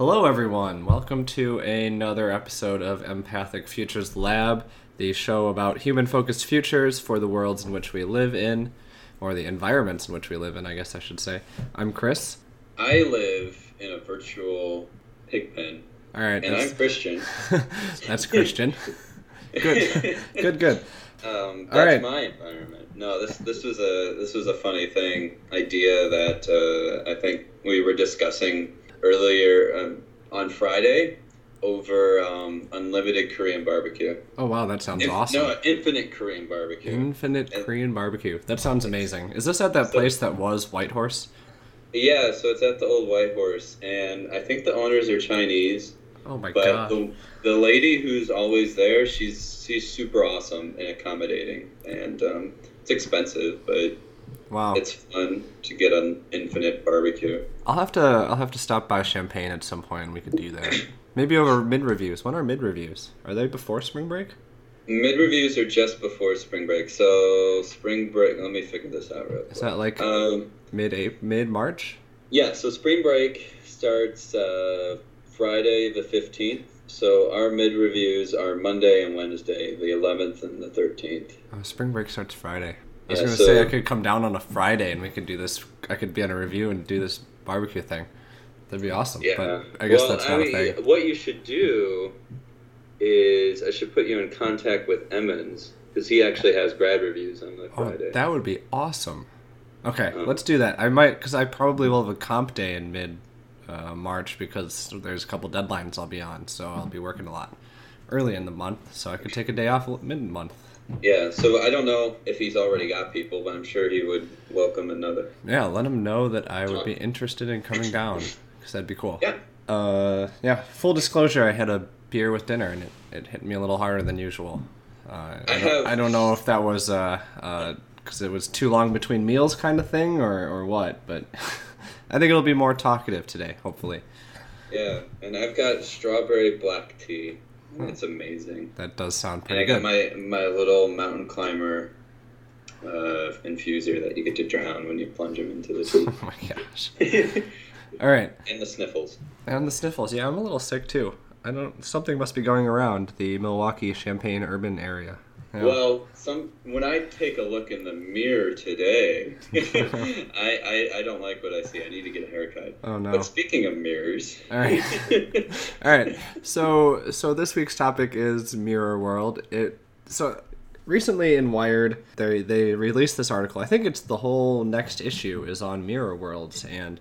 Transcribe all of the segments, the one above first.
Hello, everyone. Welcome to another episode of Empathic Futures Lab, the show about human focused futures for the worlds in which we live in, or the environments in which we live in, I guess I should say. I'm Chris. I live in a virtual pig pen, All right. and that's- I'm Christian. That's Christian. Good. Good, good. Um, that's right. my environment. No, this this was a this was a funny thing idea that uh, I think we were discussing earlier um, on Friday over um, unlimited Korean barbecue. Oh, wow, that sounds Inf- awesome. No, infinite Korean barbecue. Infinite Korean barbecue. That sounds amazing. Is this at that So- place that was White Horse? Yeah, so it's at the Old White Horse, and I think the owners are Chinese. Oh my But god. the, the lady who's always there, she's she's super awesome and accommodating, and um, it's expensive, but Wow. it's fun to get an infinite barbecue. I'll have to I'll have to stop by Champaign at some point and we could do that. Maybe over mid reviews. When are mid reviews? Are they before spring break? Mid reviews are just before spring break, so spring break. Let me figure this out real quick. Is that like Um, mid mid March? yeah, so spring break starts uh, Friday the fifteenth. So our mid reviews are Monday and Wednesday, the eleventh and the thirteenth. Oh, spring break starts Friday. I was Yeah, gonna so- say I could come down on a Friday and we could do this. I could be on a review and do this barbecue thing. That'd be awesome. Yeah, But I guess well, that's I not mean, a thing. What you should do is I should put you in contact with Emmons because he actually has grad reviews on the Oh, Friday. that would be awesome. Okay, Um, let's do that. I might because I probably will have a comp day in mid uh, March because there's a couple deadlines I'll be on, so I'll be working a lot early in the month. So I could take a day off mid month. Yeah, so I don't know if he's already got people, but I'm sure he would welcome another. Yeah, let him know that I would be interested in coming down because that'd be cool. Yeah. Uh, yeah. Full disclosure, I had a beer with dinner and it, it hit me a little harder than usual. Uh, I, I don't, I don't know if that was uh, uh 'cause it was too long between meals kind of thing or, or what, but I think it'll be more talkative today, hopefully. Yeah, and I've got strawberry black tea. It's amazing. That does sound And I got good. my my little mountain climber uh, infuser that you get to drown when you plunge him into the oh my gosh. All right. and the sniffles. And the sniffles. Yeah, I'm a little sick too. I don't. Something must be going around the Milwaukee Champaign urban area. Yeah. Well, some when I take a look in the mirror today, I, I I don't like what I see. I need to get a haircut. oh no. But speaking of mirrors, All right. All right. So so this week's topic is Mirror World. It so recently in Wired they they released this article. I think it's the whole next issue is on Mirror Worlds and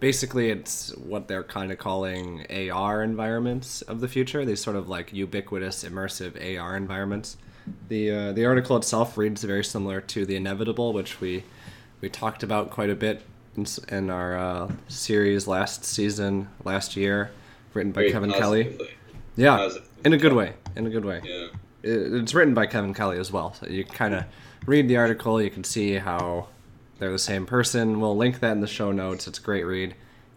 basically it's what they're kind of calling AR environments of the future. These sort of like ubiquitous immersive AR environments. The uh, the article itself reads very similar to the inevitable, which we we talked about quite a bit in, in our uh, series last season, last year, written by very Kevin Kelly. Yeah, Positive. in a good way. In a good way. Yeah. It, it's written by Kevin Kelly as well, so you kind of read the article. You can see how they're the same person. We'll link that in the show notes. It's a great read.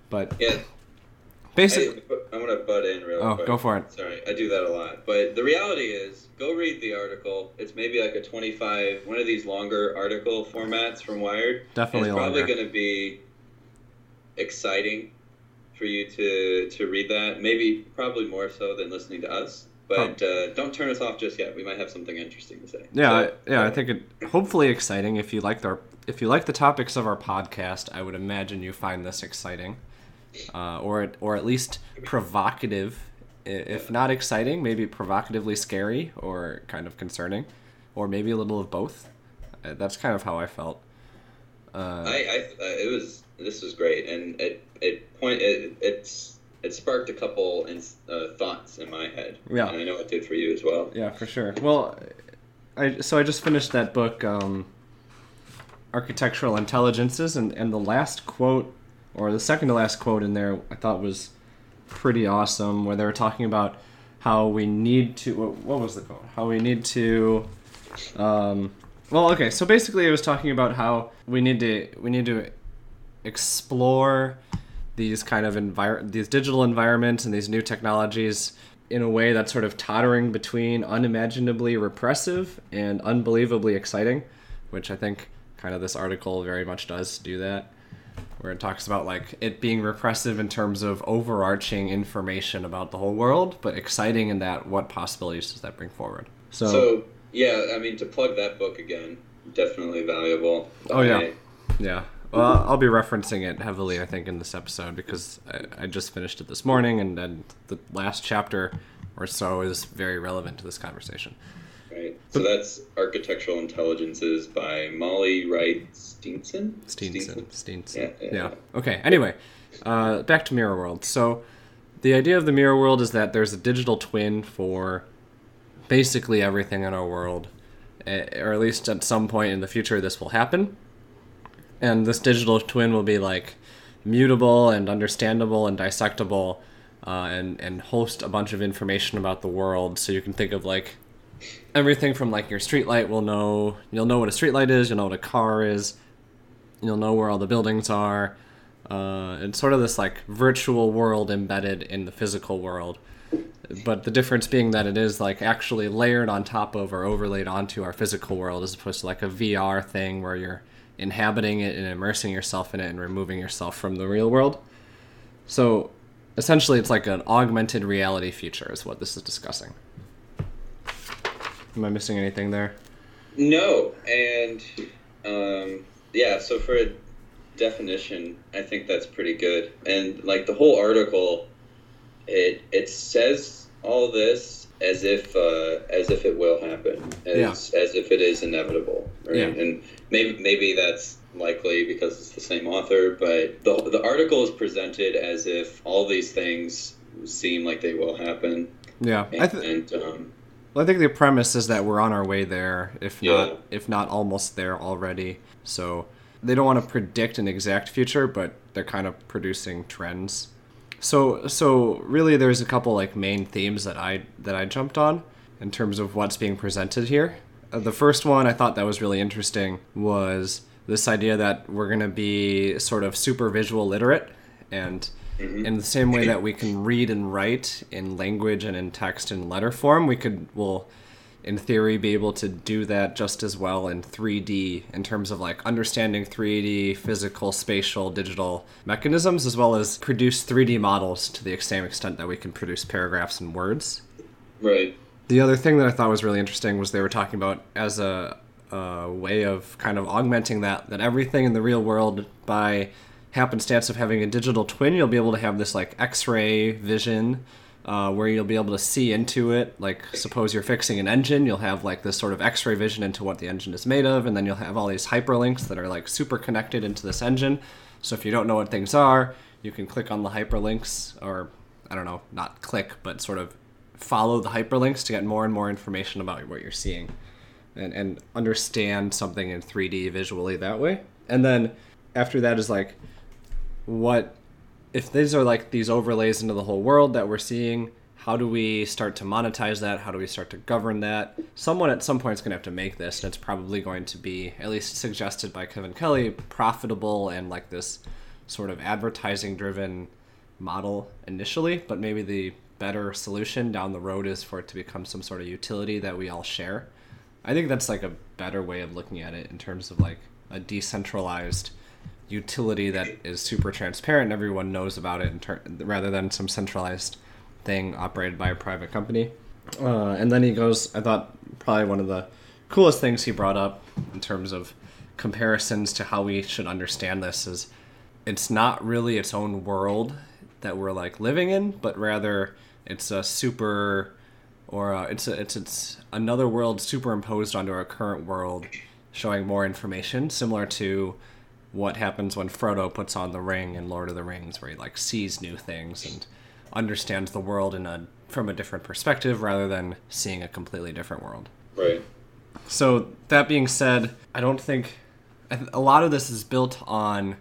But Yeah. Basically, I'm gonna butt in real Oh, quick. go for it. Sorry, I do that a lot. But the reality is, go read the article. It's maybe like a 25, one of these longer article formats from Wired. Definitely it's probably going to be exciting for you to to read that. Maybe probably more so than listening to us. But uh, don't turn us off just yet. We might have something interesting to say. yeah, So, I, yeah, I think it hopefully exciting. If you like our if you like the topics of our podcast, I would imagine you find this exciting, uh, or or at least provocative. If not exciting, maybe provocatively scary or kind of concerning, or maybe a little of both. Uh, That's kind of how I felt. Uh, I, I it was this was great, and it it point it, it's it sparked a couple in, uh, thoughts in my head. Yeah. and I know it did for you as well. Yeah, for sure. Well, I so I just finished that book, um, Architectural Intelligences, and and the last quote, or the second to last quote in there, I thought was pretty awesome, where they were talking about how we need to. What, what was the quote? How we need to. Um, well, okay. So basically, it was talking about how we need to we need to explore these kind of envir- these digital environments and these new technologies in a way that's sort of tottering between unimaginably repressive and unbelievably exciting, which I think kind of this article very much does do that. Where it talks about like it being repressive in terms of overarching information about the whole world, but exciting in that what possibilities does that bring forward? So, so yeah, I mean to plug that book again, definitely valuable. Oh yeah, yeah. Well, I'll be referencing it heavily, I think, in this episode because I, I just finished it this morning, and then the last chapter or so is very relevant to this conversation. Right. So that's Architectural Intelligences by Molly Wright Steenson. Steenson. Steenson. Yeah, yeah, yeah. Okay. Anyway, uh, back to Mirror World. So the idea of the Mirror World is that there's a digital twin for basically everything in our world, eh, or at least at some point in the future, this will happen. And this digital twin will be like mutable and understandable and dissectable, uh, and and host a bunch of information about the world. So you can think of like everything from like your streetlight will know you'll know what a streetlight is, you'll know what a car is, you'll know where all the buildings are. Uh, it's sort of this like virtual world embedded in the physical world. But the difference being that it is like actually layered on top of or overlaid onto our physical world as opposed to like a VR thing where you're inhabiting it and immersing yourself in it and removing yourself from the real world. So essentially, it's like an augmented reality future, is what this is discussing. Am I missing anything there? No, and um, yeah. So for a definition, I think that's pretty good. And like the whole article, it it says all this as if uh, as if it will happen, as yeah. as if it is inevitable, right? Yeah. And maybe maybe that's likely because it's the same author, but the the article is presented as if all these things seem like they will happen. Yeah, and, th- and um, well, I think the premise is that we're on our way there, if yeah. not if not almost there already. So they don't want to predict an exact future, but they're kind of producing trends. So so really there's a couple like main themes that I that I jumped on in terms of what's being presented here. Uh, the first one I thought that was really interesting was this idea that we're going to be sort of super visual literate and Mm-hmm. In the same way that we can read and write in language and in text and letter form, we could will in theory be able to do that just as well in 3D in terms of like understanding 3D physical, spatial, digital mechanisms as well as produce 3D models to the same extent that we can produce paragraphs and words. Right. The other thing that I thought was really interesting was they were talking about as a, a way of kind of augmenting that that everything in the real world by happenstance of having a digital twin, you'll be able to have this like X-ray vision uh, where you'll be able to see into it. Like, suppose you're fixing an engine, you'll have like this sort of X-ray vision into what the engine is made of, and then you'll have all these hyperlinks that are like super connected into this engine. So if you don't know what things are, you can click on the hyperlinks, or I don't know, not click, but sort of follow the hyperlinks to get more and more information about what you're seeing, and and understand something in 3D visually that way. And then after that is like what if these are like these overlays into the whole world that we're seeing how do we start to monetize that? How do we start to govern that? Someone at some point is going to have to make this and it's probably going to be at least suggested by kevin kelly profitable and like this sort of advertising driven model initially but maybe the better solution down the road is for it to become some sort of utility that we all share. I think that's like a better way of looking at it in terms of like a decentralized utility that is super transparent everyone knows about it ter- rather than some centralized thing operated by a private company. Uh, and then he goes, I thought probably one of the coolest things he brought up in terms of comparisons to how we should understand this is it's not really its own world that we're like living in, but rather it's a super or uh, it's a, it's it's another world superimposed onto our current world, showing more information, similar to what happens when Frodo puts on the ring in Lord of the Rings, where he like sees new things and understands the world in a from a different perspective rather than seeing a completely different world. Right. So that being said, I don't think a lot of this is built on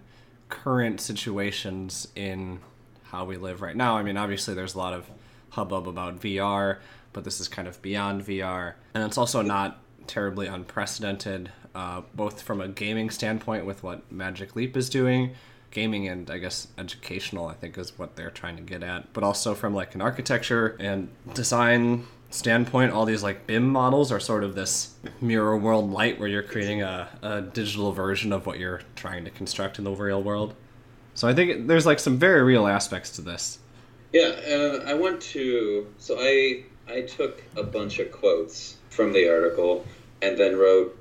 current situations in how we live right now. I mean, obviously there's a lot of hubbub about VR, but this is kind of beyond VR, and it's also not terribly unprecedented uh, both from a gaming standpoint with what Magic Leap is doing, gaming and I guess educational, I think is what they're trying to get at, but also from like an architecture and design standpoint, all these like BIM models are sort of this mirror world light where you're creating a, a digital version of what you're trying to construct in the real world. So I think there's like some very real aspects to this. Yeah, uh, I went to. So I I took a bunch of quotes from the article and then wrote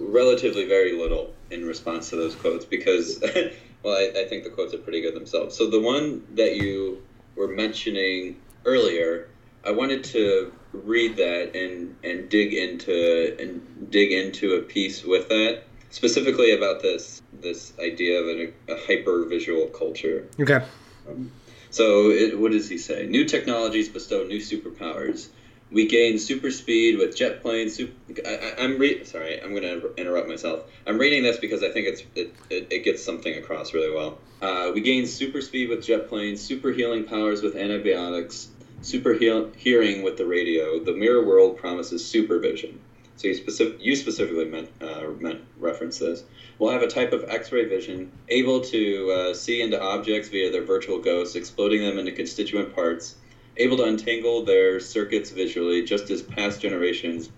relatively very little in response to those quotes because, well, I, I think the quotes are pretty good themselves. So the one that you were mentioning earlier, I wanted to read that and and dig into and dig into a piece with that specifically about this this idea of an, a hyper visual culture. Okay. Um, so it, what does he say? New technologies bestow new superpowers. We gain super speed with jet planes. Super, I, am re- sorry, I'm going to interrupt myself. I'm reading this because I think it's it, it, it gets something across really well. Uh, we gain super speed with jet planes, super healing powers with antibiotics, super heal- hearing with the radio. The mirror world promises supervision. So you, specific, you specifically meant, uh, meant reference this. We'll have a type of X-ray vision, able to uh, see into objects via their virtual ghosts, exploding them into constituent parts, able to untangle their circuits visually, just as past generations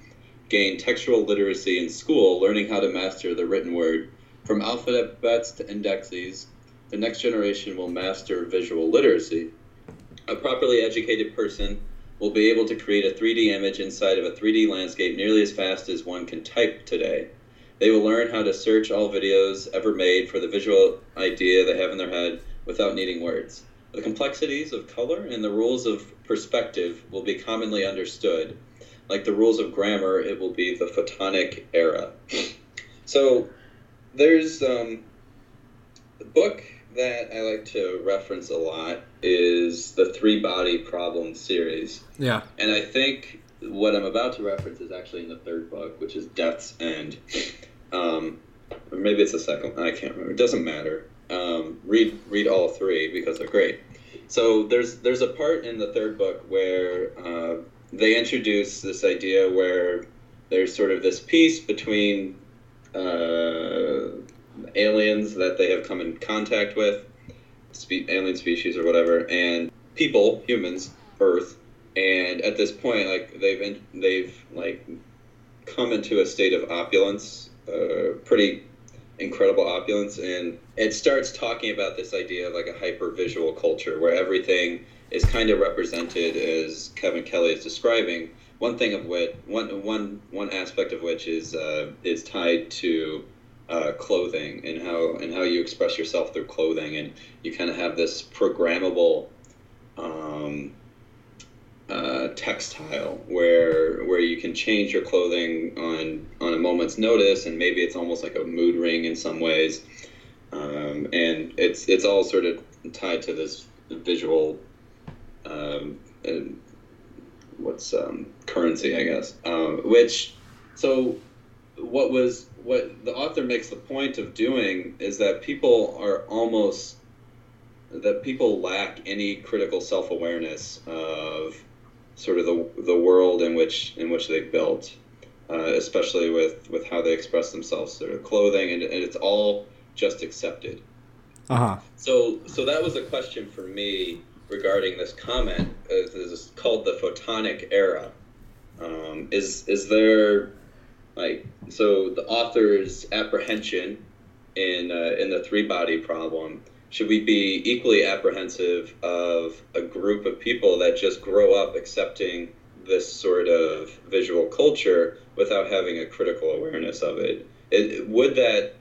gained textual literacy in school, learning how to master the written word. From alphabets to indexes, the next generation will master visual literacy. A properly educated person will be able to create a 3D image inside of a 3D landscape nearly as fast as one can type today. They will learn how to search all videos ever made for the visual idea they have in their head without needing words. The complexities of color and the rules of perspective will be commonly understood. Like the rules of grammar, it will be the photonic era. So there's um, a book that I like to reference a lot is the Three Body Problem series. Yeah. And I think what I'm about to reference is actually in the third book, which is Death's End. Um, or maybe it's the second. I can't remember. It doesn't matter. Um, read read all three because they're great. So there's there's a part in the third book where uh, they introduce this idea where there's sort of this peace between uh, aliens that they have come in contact with, spe- alien species or whatever, and people, humans, Earth, and at this point, like they've in, they've like come into a state of opulence, uh, pretty incredible opulence, and it starts talking about this idea of like a hyper visual culture where everything is kind of represented as Kevin Kelly is describing. One thing of which, one one one aspect of which is uh, is tied to uh, clothing and how and how you express yourself through clothing, and you kind of have this programmable um, uh, textile where where you can change your clothing on on a moment's notice, and maybe it's almost like a mood ring in some ways, um, and it's it's all sort of tied to this visual. Um, what's um, currency, I guess, um, which so what was what the author makes the point of doing is that people are almost that people lack any critical self-awareness of sort of the, the world in which in which they've built uh, especially with with how they express themselves through clothing and, and it's all just accepted. Uh-huh. So so that was a question for me regarding this comment uh, this is called the photonic era. Um, is is there like so the author's apprehension in uh, in the three body problem should we be equally apprehensive of a group of people that just grow up accepting this sort of visual culture without having a critical awareness of it? it would that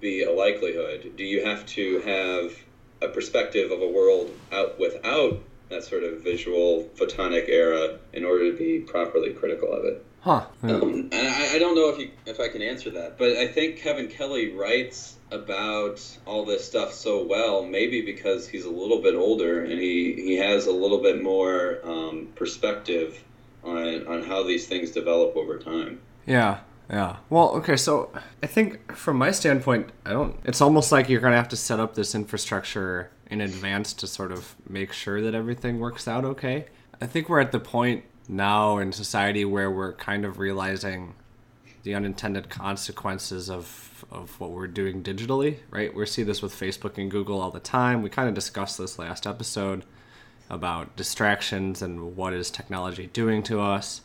be a likelihood? Do you have to have a perspective of a world out without that sort of visual photonic era in order to be properly critical of it? Huh. Yeah. Um, and I, I, don't know if you, if I can answer that, but I think Kevin Kelly writes about all this stuff so well, maybe because he's a little bit older and he, he has a little bit more um, perspective on, on how these things develop over time. Yeah, yeah. Well, okay, so I think from my standpoint, I don't. It's almost like you're gonna have to set up this infrastructure in advance to sort of make sure that everything works out okay. I think we're at the point now in society where we're kind of realizing the unintended consequences of of what we're doing digitally, right? We see this with Facebook and Google all the time. We kind of discussed this last episode about distractions and what is technology doing to us.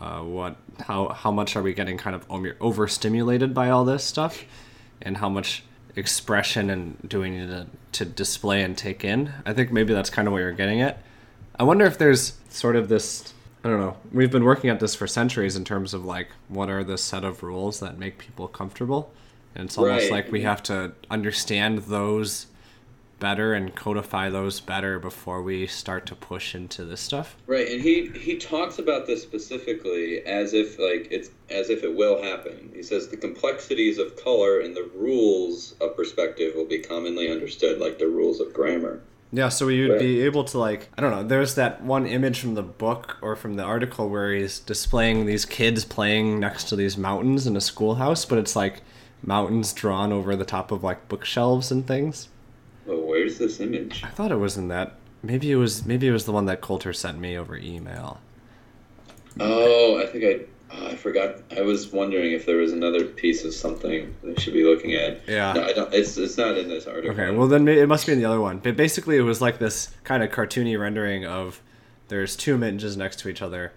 Uh, what how how much are we getting kind of overstimulated by all this stuff, and how much expression and doing to, to display and take in. I think maybe that's kind of what you're getting at. I wonder if there's sort of this I don't know. We've been working at this for centuries in terms of like what are the set of rules that make people comfortable. And it's almost Right. like we have to understand those better and codify those better before we start to push into this stuff. Right, and he he talks about this specifically as if like it's as if it will happen. He says the complexities of color and the rules of perspective will be commonly understood, like the rules of grammar. Yeah, so you'd be able to like I don't know. There's that one image from the book or from the article where he's displaying these kids playing next to these mountains in a schoolhouse, but it's like mountains drawn over the top of like bookshelves and things. Well, where's this image? I thought it was in that. Maybe it was. Maybe it was the one that Coulter sent me over email. Oh, I think I oh, I forgot. I was wondering if there was another piece of something that should be looking at. Yeah. No, I don't. It's it's not in this article. Okay, well then it must be in the other one. But basically, it was like this kind of cartoony rendering of there's two images next to each other,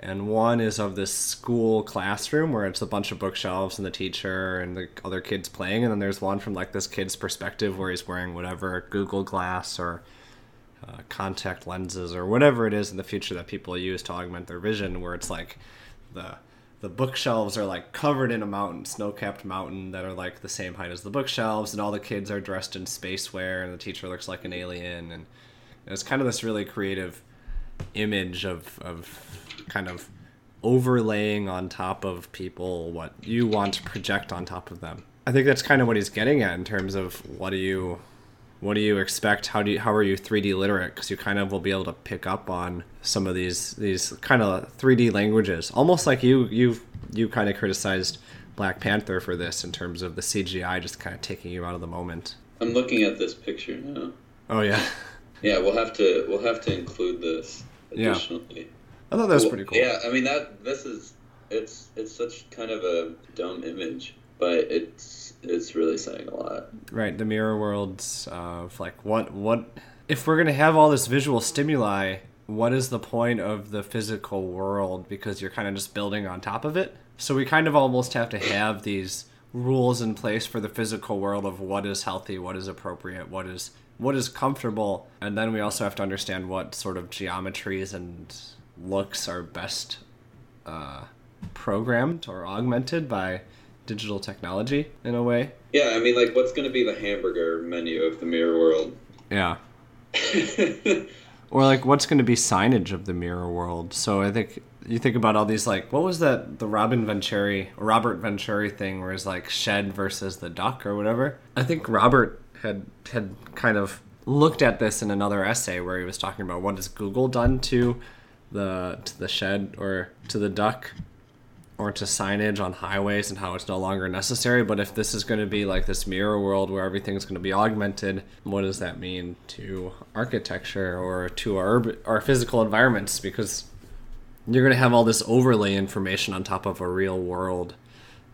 and one is of this school classroom where it's a bunch of bookshelves and the teacher and the other kids playing, and then there's one from like this kid's perspective where he's wearing whatever Google Glass or uh, contact lenses or whatever it is in the future that people use to augment their vision, where it's like the the bookshelves are like covered in a mountain, snow-capped mountain that are like the same height as the bookshelves, and all the kids are dressed in space wear, and the teacher looks like an alien, and it's kind of this really creative image of of kind of overlaying on top of people what you want to project on top of them. I think that's kind of what he's getting at in terms of what do you what do you expect? How do you how are you 3d literate? Because you kind of will be able to pick up on some of these these kind of 3d languages. Almost like you you you kind of criticized black panther for this in terms of the cgi just kind of taking you out of the moment. I'm looking at this picture now. oh yeah. Yeah, we'll have to we'll have to include this Yeah. i thought that was pretty cool. Yeah, I mean that this is it's it's such kind of a dumb image, but it's it's really saying a lot. right the mirror worlds of like what what if we're gonna have all this visual stimuli what is the point of the physical world because you're kind of just building on top of it so we kind of almost have to have these rules in place for the physical world of what is healthy what is appropriate what is what is comfortable and then we also have to understand what sort of geometries and looks are best uh, programmed or augmented by digital technology in a way Yeah, I mean like what's going to be the hamburger menu of the mirror world? Yeah. Or like what's going to be signage of the mirror world. So I think you think about all these like what was that the Robin Venturi Robert Venturi thing where it's like shed versus the duck or whatever. I think Robert had had kind of looked at this in another essay where he was talking about what has Google done to the to the shed or to the duck or to signage on highways and how it's no longer necessary. But if this is going to be like this mirror world where everything's going to be augmented, what does that mean to architecture or to our our physical environments? Because you're going to have all this overlay information on top of a real world,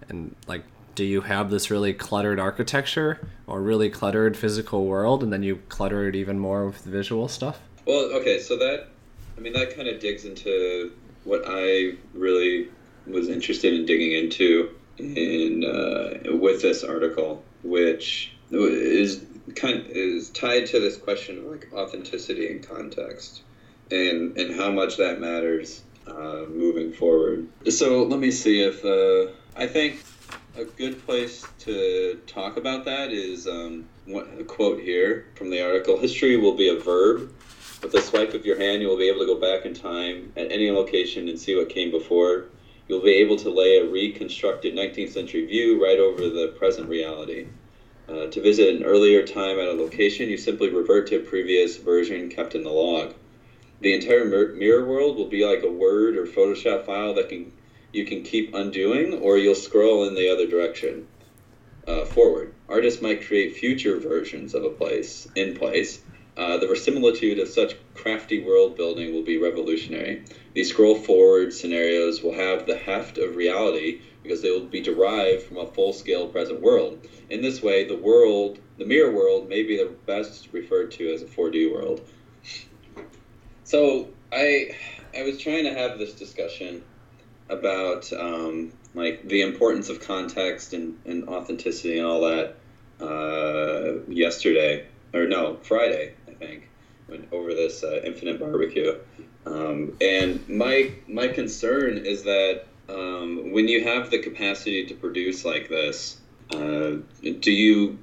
and like, do you have this really cluttered architecture or really cluttered physical world, and then you clutter it even more with visual stuff? Well, okay, so that I mean that kind of digs into what I really was interested in digging into in uh, with this article, which is kind is tied to this question of like authenticity and context, and and how much that matters uh, moving forward. So let me see if uh, I think a good place to talk about that is um, what, a quote here from the article: "History will be a verb." With a swipe of your hand, you will be able to go back in time at any location and see what came before. You'll be able to lay a reconstructed 19th century view right over the present reality. Uh, to visit an earlier time at a location, you simply revert to a previous version kept in the log. The entire mir- mirror world will be like a Word or Photoshop file that can you can keep undoing, or you'll scroll in the other direction uh, forward. Artists might create future versions of a place in place. Uh, the verisimilitude of such crafty world building will be revolutionary. These scroll forward scenarios will have the heft of reality because they will be derived from a full scale present world. In this way, the world, the mirror world, may be the best referred to as a 4D world. So I, I was trying to have this discussion about um, like the importance of context and, and authenticity and all that uh, yesterday, or no, Friday, think, went over this uh, Infinite Barbecue. Um, and my my concern is that um, when you have the capacity to produce like this, uh, do you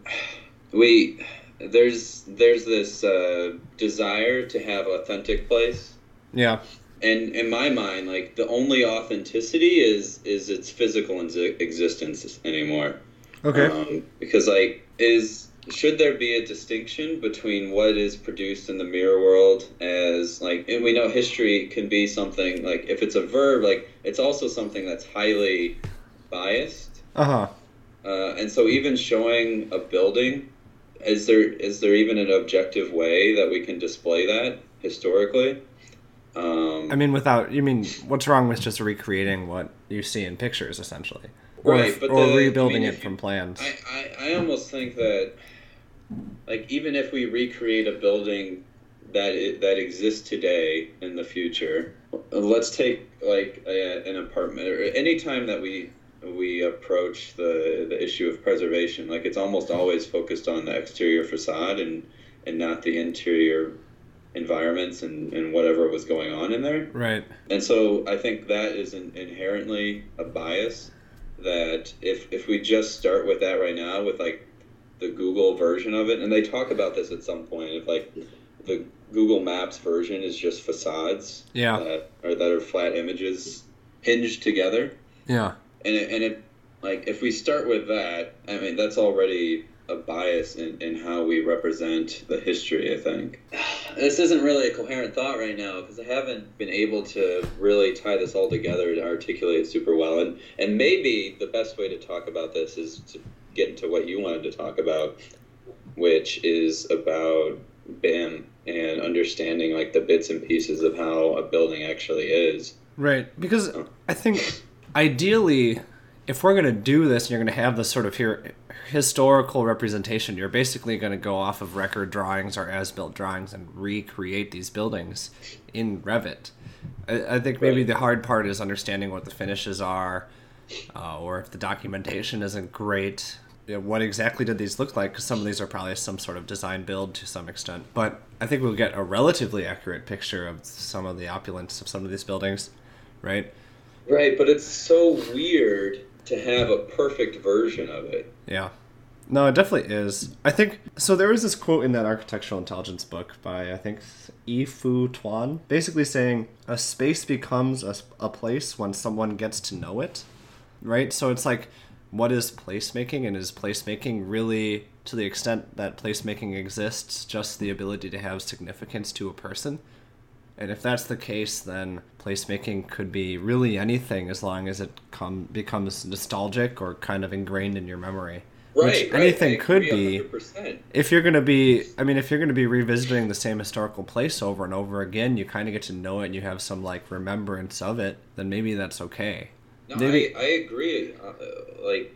we there's there's this uh, desire to have authentic place Yeah. and in my mind like the only authenticity is is its physical exi- existence anymore Okay. um, because like is should there be a distinction between what is produced in the mirror world as like and we know history can be something like if it's a verb like it's also something that's highly biased Uh huh. uh, and so even showing a building is there is there even an objective way that we can display that historically um, I mean, without you mean, what's wrong with just recreating what you see in pictures, essentially, or Right, but or the- I rebuilding mean, it from plans? I, I, I almost think that like even if we recreate a building that i that exists today in the future let's take like a, an apartment or any time that we we approach the the issue of preservation like it's almost always focused on the exterior facade and and not the interior environments and, and whatever was going on in there right. and so I think that is an, inherently a bias that if if we just start with that right now with like the Google version of it, and they talk about this at some point, if like the Google Maps version is just facades Yeah. that or that are flat images hinged together, Yeah. and it, and it like if we start with that, I mean that's already a bias in, in how we represent the history. I think this isn't really a coherent thought right now because I haven't been able to really tie this all together to articulate super well. And and maybe the best way to talk about this is to get into what you wanted to talk about, which is about BIM and understanding like the bits and pieces of how a building actually is. Right. Because I think ideally, if we're going to do this and you're going to have this sort of here historical representation, you're basically going to go off of record drawings or as built drawings and recreate these buildings in Revit. I, I think maybe Right. the hard part is understanding what the finishes are, uh, or if the documentation isn't great. You know, what exactly did these look like? Because some of these are probably some sort of design build to some extent. But I think we'll get a relatively accurate picture of some of the opulence of some of these buildings, right? Right, but it's so weird to have a perfect version of it. Yeah. No, it definitely is. I think so. There was this quote in that architectural intelligence book by I think E. Fu Tuan, basically saying a space becomes a, a place when someone gets to know it, right? So it's like, what is placemaking, and is placemaking really, to the extent that placemaking exists, just the ability to have significance to a person? And if that's the case, then placemaking could be really anything as long as it come becomes nostalgic or kind of ingrained in your memory. Right, Which right, anything could be. 100%. If you're gonna be, I mean, if you're gonna be revisiting the same historical place over and over again, you kind of get to know it and you have some like remembrance of it. Then maybe that's okay. No, Maybe- I, I agree. Uh, like,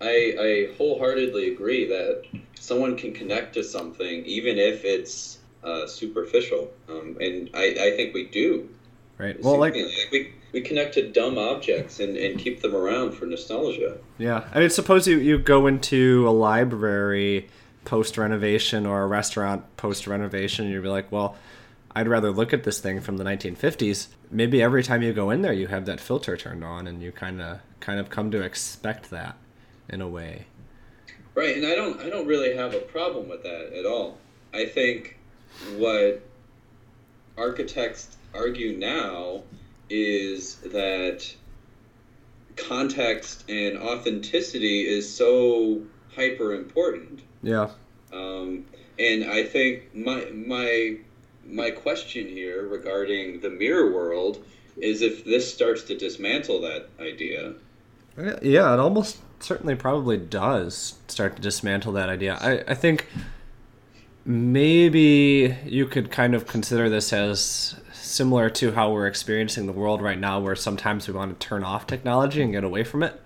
I, I wholeheartedly agree that someone can connect to something even if it's uh, superficial. Um, and I, I think we do. Right. Well, like, we, we connect to dumb objects and, and keep them around for nostalgia. Yeah, I mean, suppose you, you go into a library post renovation or a restaurant post renovation, and you'd be like, well, I'd rather look at this thing from the 1950s. Maybe every time you go in there, you have that filter turned on, and you kind of kind of come to expect that in a way. Right, and I don't I don't really have a problem with that at all. I think what architects argue now is that context and authenticity is so hyper important. Yeah. Um, and I think my my my question here regarding the mirror world is if this starts to dismantle that idea. Yeah, it almost certainly probably does start to dismantle that idea. I, I think maybe you could kind of consider this as similar to how we're experiencing the world right now, where sometimes we want to turn off technology and get away from it.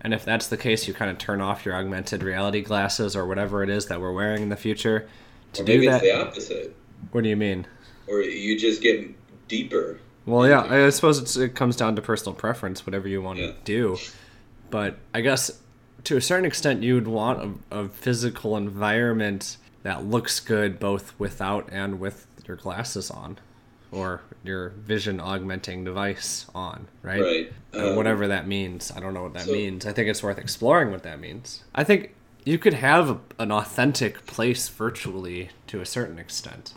And if that's the case, you kind of turn off your augmented reality glasses or whatever it is that we're wearing in the future. To do that, it's the opposite. What do you mean? Or you just get deeper. Well, yeah, I suppose it's, it comes down to personal preference, whatever you want Yeah. to do. But I guess to a certain extent, you'd want a, a physical environment that looks good both without and with your glasses on or your vision augmenting device on, right? Right. Um, whatever that means. I don't know what that so- means. I think it's worth exploring what that means. I think you could have an authentic place virtually to a certain extent.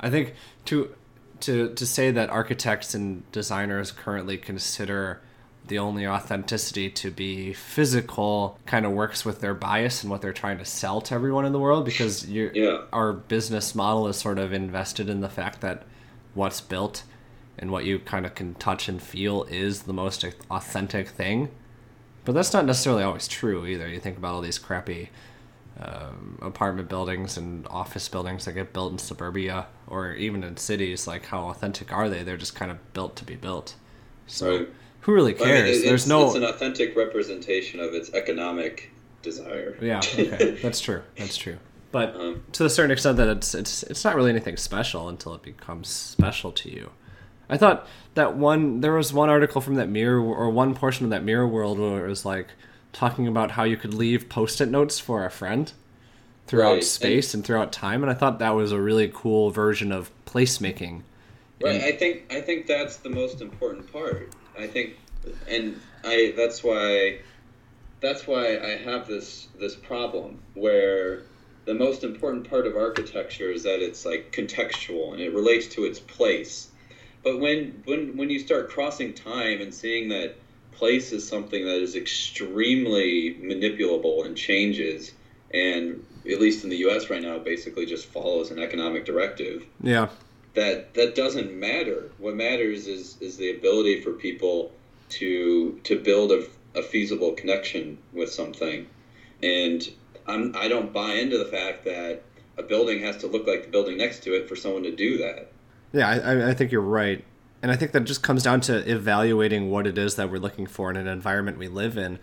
I think to to to say that architects and designers currently consider the only authenticity to be physical kind of works with their bias and what they're trying to sell to everyone in the world because you Yeah. our business model is sort of invested in the fact that what's built and what you kind of can touch and feel is the most authentic thing. But that's not necessarily always true either. You think about all these crappy um, apartment buildings and office buildings that get built in suburbia or even in cities. Like, how authentic are they? They're just kind of built to be built. So, Right. who really I mean, cares? it- There's it's, no. It's an authentic representation of its economic desire. Yeah, okay, that's true. That's true. But Um, to a certain extent, that it's it's it's not really anything special until it becomes special to you. I thought that one there was one article from that mirror or one portion of that mirror world where it was like talking about how you could leave post-it notes for a friend throughout Right, space and, throughout time, and I thought that was a really cool version of placemaking. Right. And- I think I think that's the most important part. I think, and I that's why that's why I have this this problem where the most important part of architecture is that it's like contextual and it relates to its place. But when when when you start crossing time and seeing that place is something that is extremely manipulable and changes and at least in the US right now basically just follows an economic directive Yeah, that that doesn't matter. What matters is is the ability for people to to build a, a feasible connection with something, and I'm I don't buy into the fact that a building has to look like the building next to it for someone to do that. Yeah, I, I- I think you're right. And I think that just comes down to evaluating what it is that we're looking for in an environment we live in.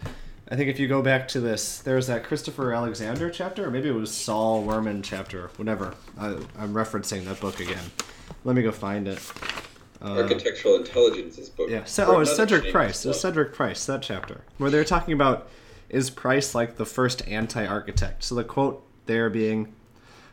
I think if you go back to this, there's that Christopher Alexander chapter, or maybe it was Saul Wurman chapter, whatever. I, I'm referencing that book again. Let me go find it. Uh, Architectural intelligence's book. yeah, or oh, it's Cedric Price. It's. Cedric Price, that chapter, where they're talking about is Price like the first anti architect? So the quote there being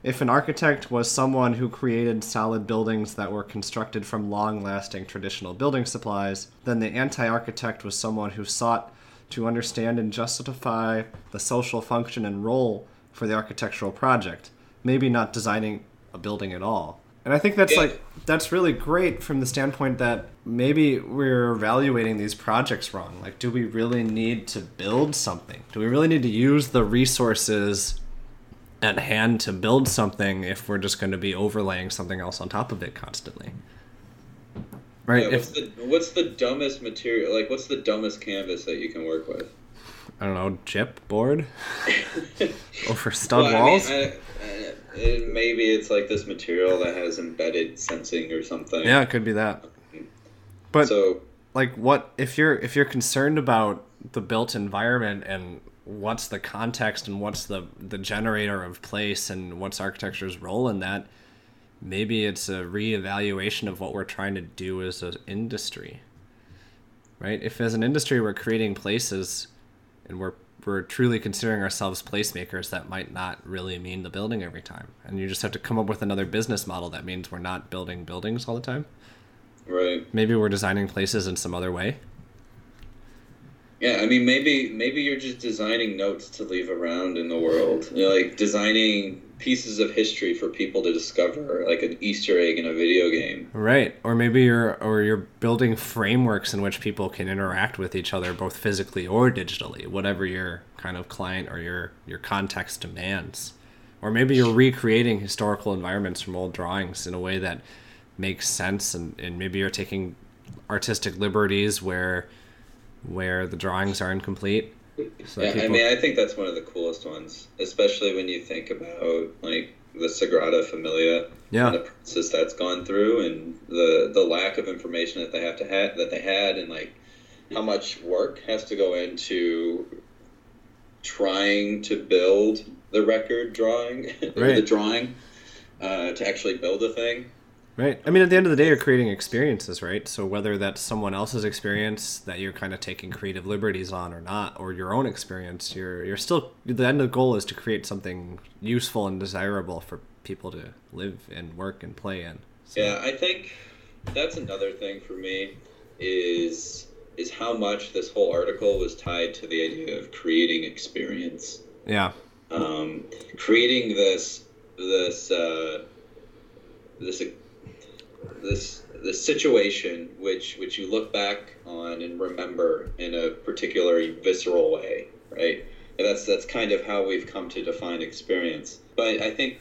if an architect was someone who created solid buildings that were constructed from long lasting traditional building supplies, then the anti architect was someone who sought to understand and justify the social function and role for the architectural project, maybe not designing a building at all. And I think that's like that's really great from the standpoint that maybe we're evaluating these projects wrong. Like do we really need to build something? Do we really need to use the resources at hand to build something if we're just going to be overlaying something else on top of it constantly. Right? Yeah, what's if the what's the dumbest material? Like, what's the dumbest canvas that you can work with? I don't know, chip board over stud Well, I mean, walls. I- I- it- maybe it's like this material that has embedded sensing or something. yeah, it could be that. But So like what if you're if you're concerned about the built environment and what's the context and what's the the generator of place and what's architecture's role in that maybe it's a reevaluation of what we're trying to do as an industry right? If as an industry we're creating places and we're we're truly considering ourselves placemakers that might not really mean the building every time. And you just have to come up with another business model that means we're not building buildings all the time. Right. maybe we're designing places in some other way Yeah, I mean, maybe maybe you're just designing notes to leave around in the world. You know, like designing pieces of history for people to discover, like an Easter egg in a video game. Right. Or maybe you're or you're building frameworks in which people can interact with each other both physically or digitally, whatever your kind of client or your your context demands. Or maybe you're recreating historical environments from old drawings in a way that makes sense and, and maybe you're taking artistic liberties where where the drawings are incomplete. So yeah, I mean, I think that's one of the coolest ones, especially when you think about like the Sagrada Familia yeah. and the process that's gone through, and the the lack of information that they have to have that they had, and like how much work has to go into trying to build the record drawing Right. the drawing uh, to actually build a thing. Right. I mean, at the end of the day, you're creating experiences, right? So whether that's someone else's experience that you're kind of taking creative liberties on or not, or your own experience, you're you're still the end of the goal is to create something useful and desirable for people to live and work and play in. So. Yeah, I think that's another thing for me is is how much this whole article was tied to the idea of creating experience. Yeah. Um, creating this this uh, this this this situation which which you look back on and remember in a particularly visceral way, right? And that's that's kind of how we've come to define experience. But I think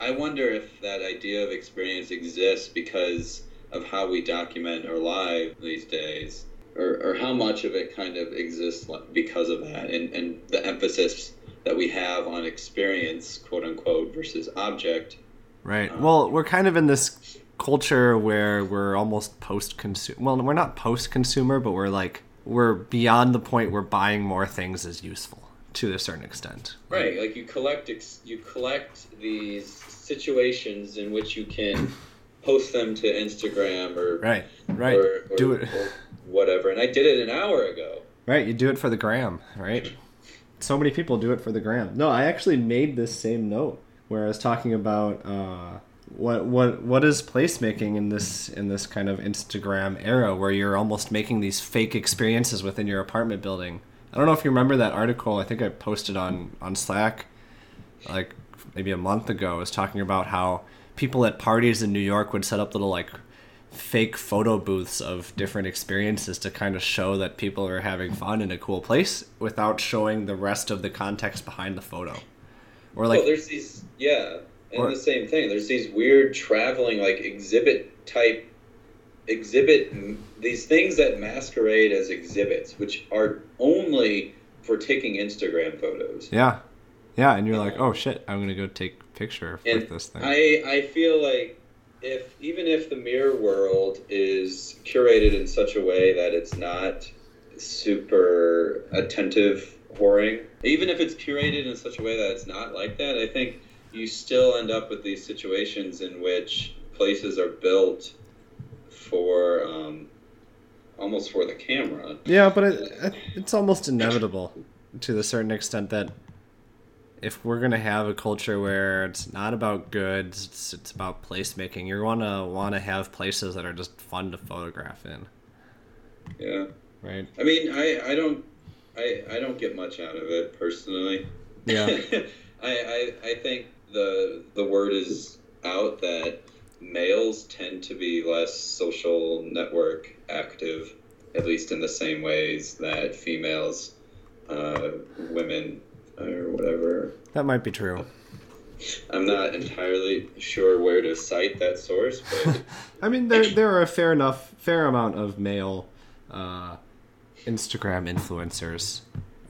I wonder if that idea of experience exists because of how we document our lives these days, or, or how much of it kind of exists because of that, and, and the emphasis that we have on experience, quote unquote, versus object. Right. Um, well, we're kind of in this culture where we're almost post consumer. Well, we're not post consumer, but we're like we're beyond the point where buying more things is useful to a certain extent. Right. Like you collect ex- you collect these situations in which you can post them to Instagram or right, right, or, or, do it, or whatever. And I did it an hour ago. Right. You do it for the gram. Right. So many people do it for the gram. No, I actually made this same note where I was talking about. Uh, what what what is placemaking in this in this kind of Instagram era where you're almost making these fake experiences within your apartment building. I don't know if you remember that article. I think I posted on on Slack like maybe a month ago. I was talking about how people at parties in New York would set up little like fake photo booths of different experiences to kind of show that people are having fun in a cool place without showing the rest of the context behind the photo. Or like well, there's these yeah and or, the same thing. There's these weird traveling like exhibit type exhibit these things that masquerade as exhibits, which are only for taking Instagram photos. Yeah, yeah, and you're like, oh shit, I'm gonna go take a picture with this thing. I I feel like if even if the mirror world is curated in such a way that it's not super attentive whoring, even if it's curated in such a way that it's not like that, I think you still end up with these situations in which places are built for um, almost for the camera. Yeah, but it, it's almost inevitable to a certain extent that if we're gonna have a culture where it's not about goods, it's, it's about placemaking. You're gonna want to have places that are just fun to photograph in. Yeah. Right. I mean, I I don't I I don't get much out of it personally. Yeah. I, I I think the the word is out that males tend to be less social network active, at least in the same ways that females, uh, women, or whatever. That might be true. I'm not entirely sure where to cite that source, but I mean there there are a fair enough fair amount of male uh, Instagram influencers,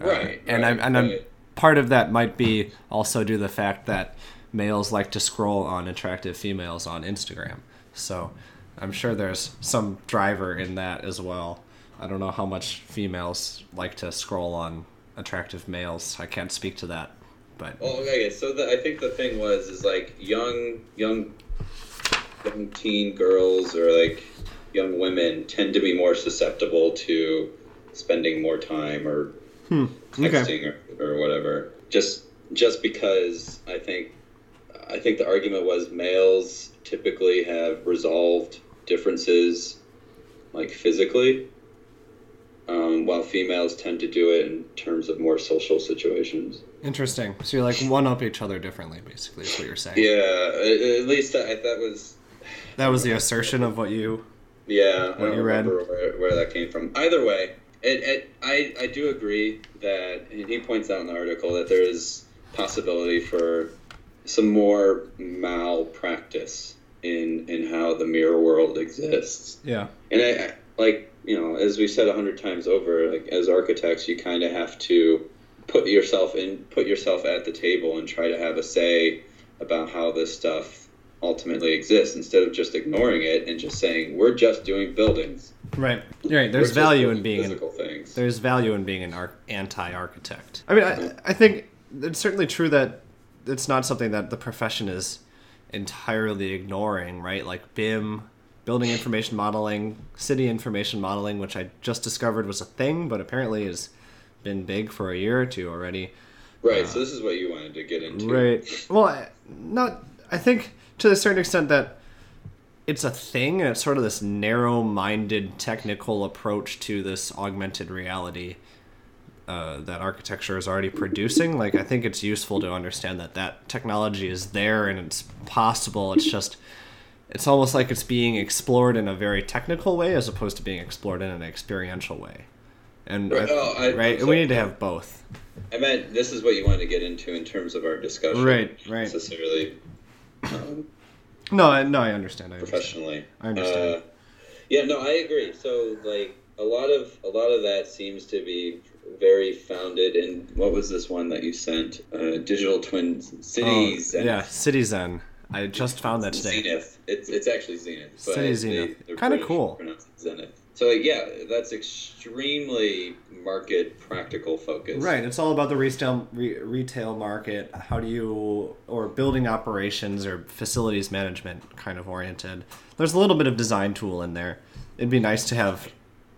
uh, right? And right, I'm and I'm part of that might be also due to the fact that males like to scroll on attractive females on Instagram. So I'm sure there's some driver in that as well. I don't know how much females like to scroll on attractive males. I can't speak to that, but. Well, okay. So the, I think the thing was is like young, young, young teen girls or like young women tend to be more susceptible to spending more time or hmm. texting okay. or, or whatever. Just just because I think I think the argument was males typically have resolved differences like physically, um, while females tend to do it in terms of more social situations. Interesting. So you're like one up each other differently, basically, is what you're saying. Yeah, at least that, that was. That was the assertion of what you. Yeah, what I don't you read. where, where that came from. Either way, it, it, I, I do agree that, and he points out in the article that there is possibility for some more malpractice in in how the mirror world exists. Yeah. And I, like you know, as we said a hundred times over, like as architects, you kind of have to put yourself in, put yourself at the table, and try to have a say about how this stuff ultimately exists, instead of just ignoring it and just saying we're just doing buildings. Right. Right. There's we're value in being physical an, things. There's value in being an ar- anti-architect. I mean, I, I think it's certainly true that it's not something that the profession is entirely ignoring, right? Like BIM, building information modeling, city information modeling, which I just discovered was a thing, but apparently has been big for a year or two already. Right. Uh, so this is what you wanted to get into. Right. Well, not. I think to a certain extent that it's a thing, and it's sort of this narrow-minded technical approach to this augmented reality uh, that architecture is already producing. Like, I think it's useful to understand that that technology is there and it's possible. It's just it's almost like it's being explored in a very technical way as opposed to being explored in an experiential way. And right, I, oh, I, right, so we need to have both. I meant this is what you wanted to get into in terms of our discussion. Right, right. Necessarily. Um, no, I, no, I understand. I professionally, I understand. Uh, yeah, no, I agree. So, like, a lot of a lot of that seems to be very founded in what was this one that you sent? Uh, digital twin cities. Oh, yeah, Citizen. I just found that today. Zenith. It's it's actually Zenith. Cityzenith. Kind of cool. Zenith. So yeah, that's extremely market practical focus. Right. It's all about the retail re- retail market. How do you or building operations or facilities management kind of oriented. There's a little bit of design tool in there. It'd be nice to have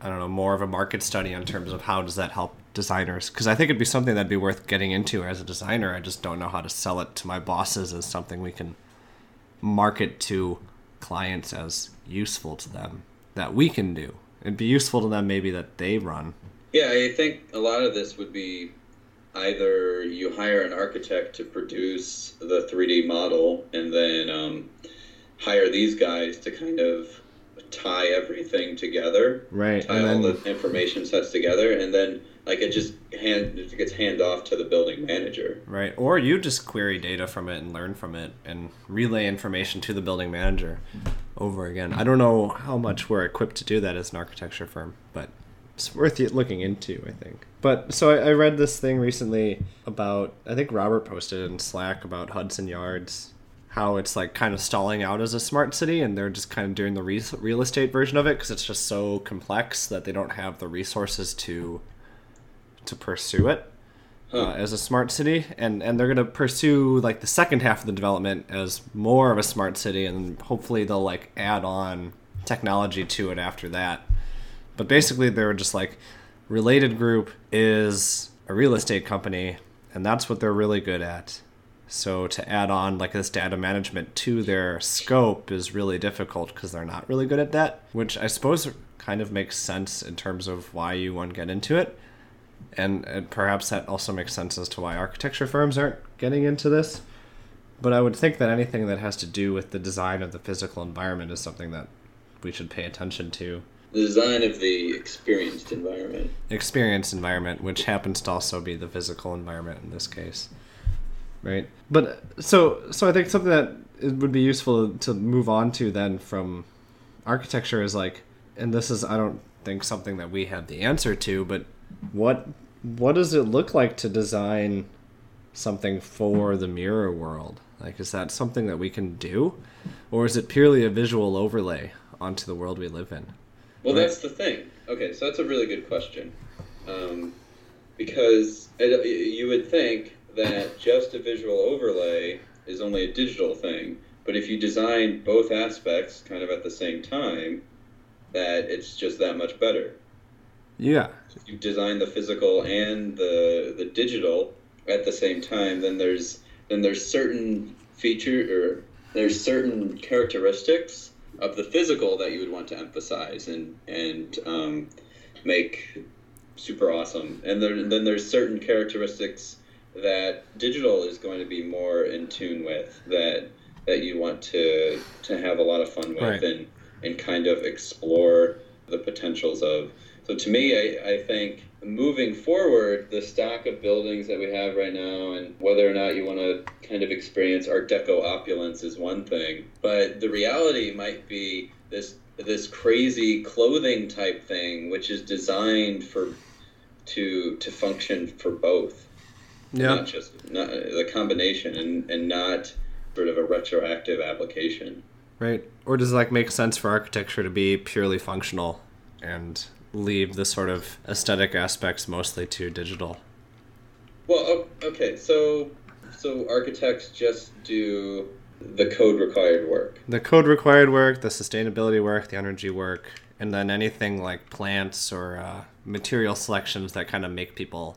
I don't know more of a market study in terms of how does that help designers because I think it'd be something that'd be worth getting into as a designer. I just don't know how to sell it to my bosses as something we can market to clients as useful to them that we can do. It'd be useful to them maybe that they run. Yeah, I think a lot of this would be either you hire an architect to produce the 3D model and then um, hire these guys to kind of tie everything together. Right. Tie all then... the information sets together and then like it just hand it gets hand off to the building manager. Right. Or you just query data from it and learn from it and relay information to the building manager over again. I don't know how much we're equipped to do that as an architecture firm, but it's worth looking into, I think. But so I, I read this thing recently about I think Robert posted in Slack about Hudson Yards how it's like kind of stalling out as a smart city and they're just kind of doing the re- real estate version of it because it's just so complex that they don't have the resources to to pursue it uh, as a smart city, and and they're gonna pursue like the second half of the development as more of a smart city, and hopefully they'll like add on technology to it after that. But basically, they're just like related group is a real estate company, and that's what they're really good at. So to add on like this data management to their scope is really difficult because they're not really good at that, which I suppose kind of makes sense in terms of why you want to get into it and, and perhaps that also makes sense as to why architecture firms aren't getting into this. But I would think that anything that has to do with the design of the physical environment is something that we should pay attention to. The design of the experienced environment. Experienced environment, which happens to also be the physical environment in this case. Right? But so so I think something that it would be useful to move on to then from architecture is like and this is I don't think something that we have the answer to, but what what does it look like to design something for the mirror world? Like, is that something that we can do, or is it purely a visual overlay onto the world we live in? Well, right? that's the thing. Okay, so that's a really good question, um, because it, you would think that just a visual overlay is only a digital thing, but if you design both aspects kind of at the same time, that it's just that much better. Yeah. If you design the physical and the the digital at the same time, then there's then there's certain feature or there's certain characteristics of the physical that you would want to emphasize and and um, make super awesome. And there, then there's certain characteristics that digital is going to be more in tune with that that you want to to have a lot of fun with right. and and kind of explore the potentials of. So to me, I, I think moving forward, the stock of buildings that we have right now, and whether or not you want to kind of experience Art Deco opulence is one thing, but the reality might be this this crazy clothing type thing, which is designed for to to function for both. Yeah. Not just not the combination, and and not sort of a retroactive application. Right. Or does it like make sense for architecture to be purely functional and leave the sort of aesthetic aspects mostly to digital. Well, okay, so so architects just do the code required work. The code required work, the sustainability work, the energy work, and then anything like plants or uh, material selections that kind of make people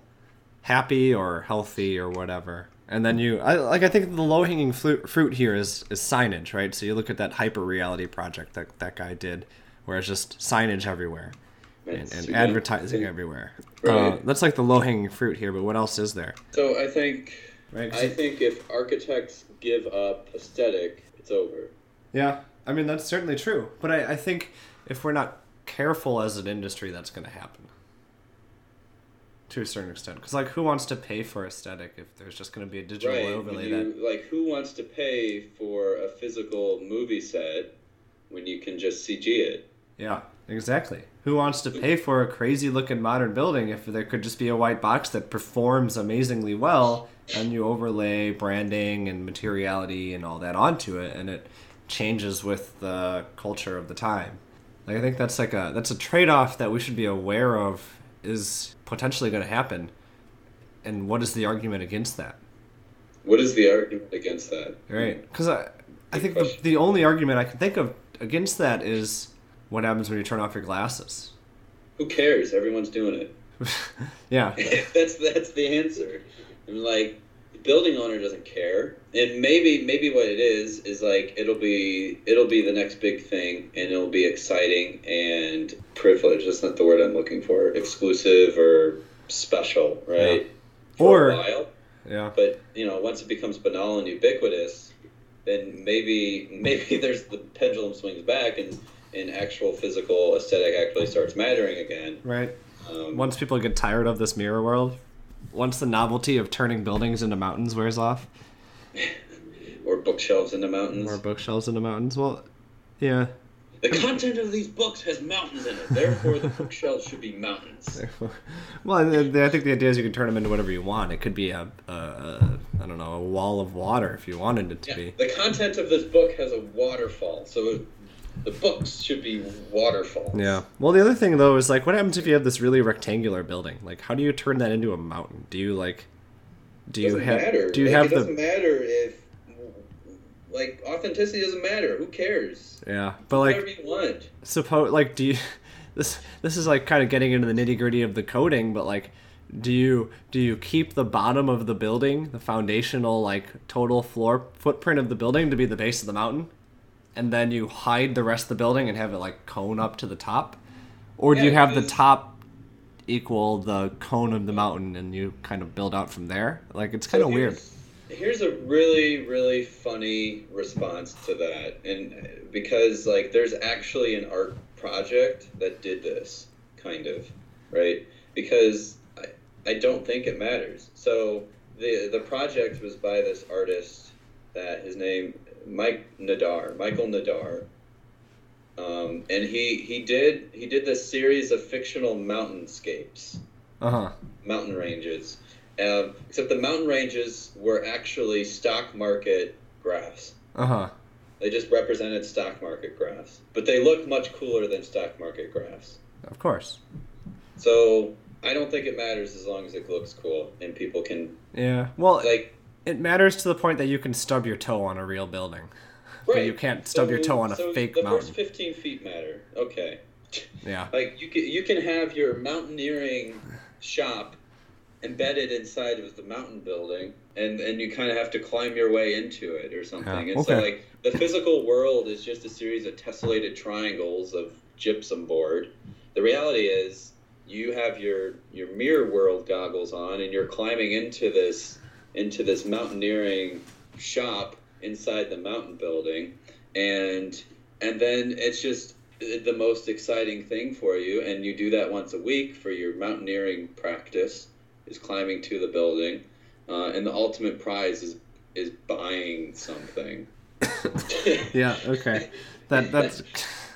happy or healthy or whatever. And then you, I, like, I think the low hanging fruit here is is signage, right? So you look at that hyper reality project that that guy did, where it's just signage everywhere and, and advertising everywhere. Right. Uh, that's like the low hanging fruit here. But what else is there? So I think, right? I think if architects give up aesthetic, it's over. Yeah, I mean that's certainly true. But I, I think if we're not careful as an industry, that's going to happen to a certain extent. Because like, who wants to pay for aesthetic if there's just going to be a digital right. overlay? You, that like, who wants to pay for a physical movie set when you can just CG it? Yeah, exactly. Who wants to pay for a crazy looking modern building if there could just be a white box that performs amazingly well and you overlay branding and materiality and all that onto it and it changes with the culture of the time. Like I think that's like a that's a trade-off that we should be aware of is potentially going to happen. And what is the argument against that? What is the argument against that? Right, because I, I think the, the only argument I can think of against that is what happens when you turn off your glasses. Who cares? Everyone's doing it. yeah, that's that's the answer. I'm like the building owner doesn't care, and maybe maybe what it is is like it'll be it'll be the next big thing, and it'll be exciting and privileged. That's not the word I'm looking for. Exclusive or special, right? Yeah. For or, a while. Yeah. But you know, once it becomes banal and ubiquitous, then maybe maybe there's the pendulum swings back and and actual physical aesthetic actually starts mattering again. Right. Um, once people get tired of this mirror world, once the novelty of turning buildings into mountains wears off, or bookshelves into mountains, or bookshelves into mountains. Well, yeah. The content of these books has mountains in it. Therefore, the bookshelves should be mountains. well, I think the idea is you can turn them into whatever you want. It could be a, a, a I don't know, a wall of water if you wanted it to yeah, be. The content of this book has a waterfall, so the books should be waterfalls. Yeah. Well, the other thing though is like, what happens if you have this really rectangular building? Like, how do you turn that into a mountain? Do you like? Do you have? Matter. Do you like, have it the? Doesn't matter if like authenticity doesn't matter. Who cares? Yeah, but like, whatever you want. Suppose like, do you? This this is like kind of getting into the nitty gritty of the coding, but like, do you do you keep the bottom of the building, the foundational like total floor footprint of the building, to be the base of the mountain? And then you hide the rest of the building and have it like cone up to the top? Or do yeah, you have the top equal the cone of the mountain and you kind of build out from there? Like it's kind so of weird. Here's a really really funny response to that. And because like there's actually an art project that did this kind of, right? Because I, I don't think it matters. So the the project was by this artist that his name Mike Najjar, Michael Najjar, um, and he he did he did this series of fictional mountainscapes, uh-huh. mountain ranges. Um, except the mountain ranges were actually stock market graphs. Uh huh. They just represented stock market graphs, but they look much cooler than stock market graphs. Of course. So I don't think it matters as long as it looks cool and people can. Yeah. Well, like it matters to the point that you can stub your toe on a real building. Right. But you can't stub so, your toe on a so fake the mountain. The first 15 feet matter. Okay. Yeah. Like you can you can have your mountaineering shop embedded inside of the mountain building and and you kind of have to climb your way into it or something. Yeah. And okay. so like the physical world is just a series of tessellated triangles of gypsum board. The reality is you have your your mirror world goggles on and you're climbing into this into this mountaineering shop inside the mountain building. And and then it's just the most exciting thing for you. And you do that once a week for your mountaineering practice is climbing to the building. Uh, and the ultimate prize is is buying something. Yeah okay. That that's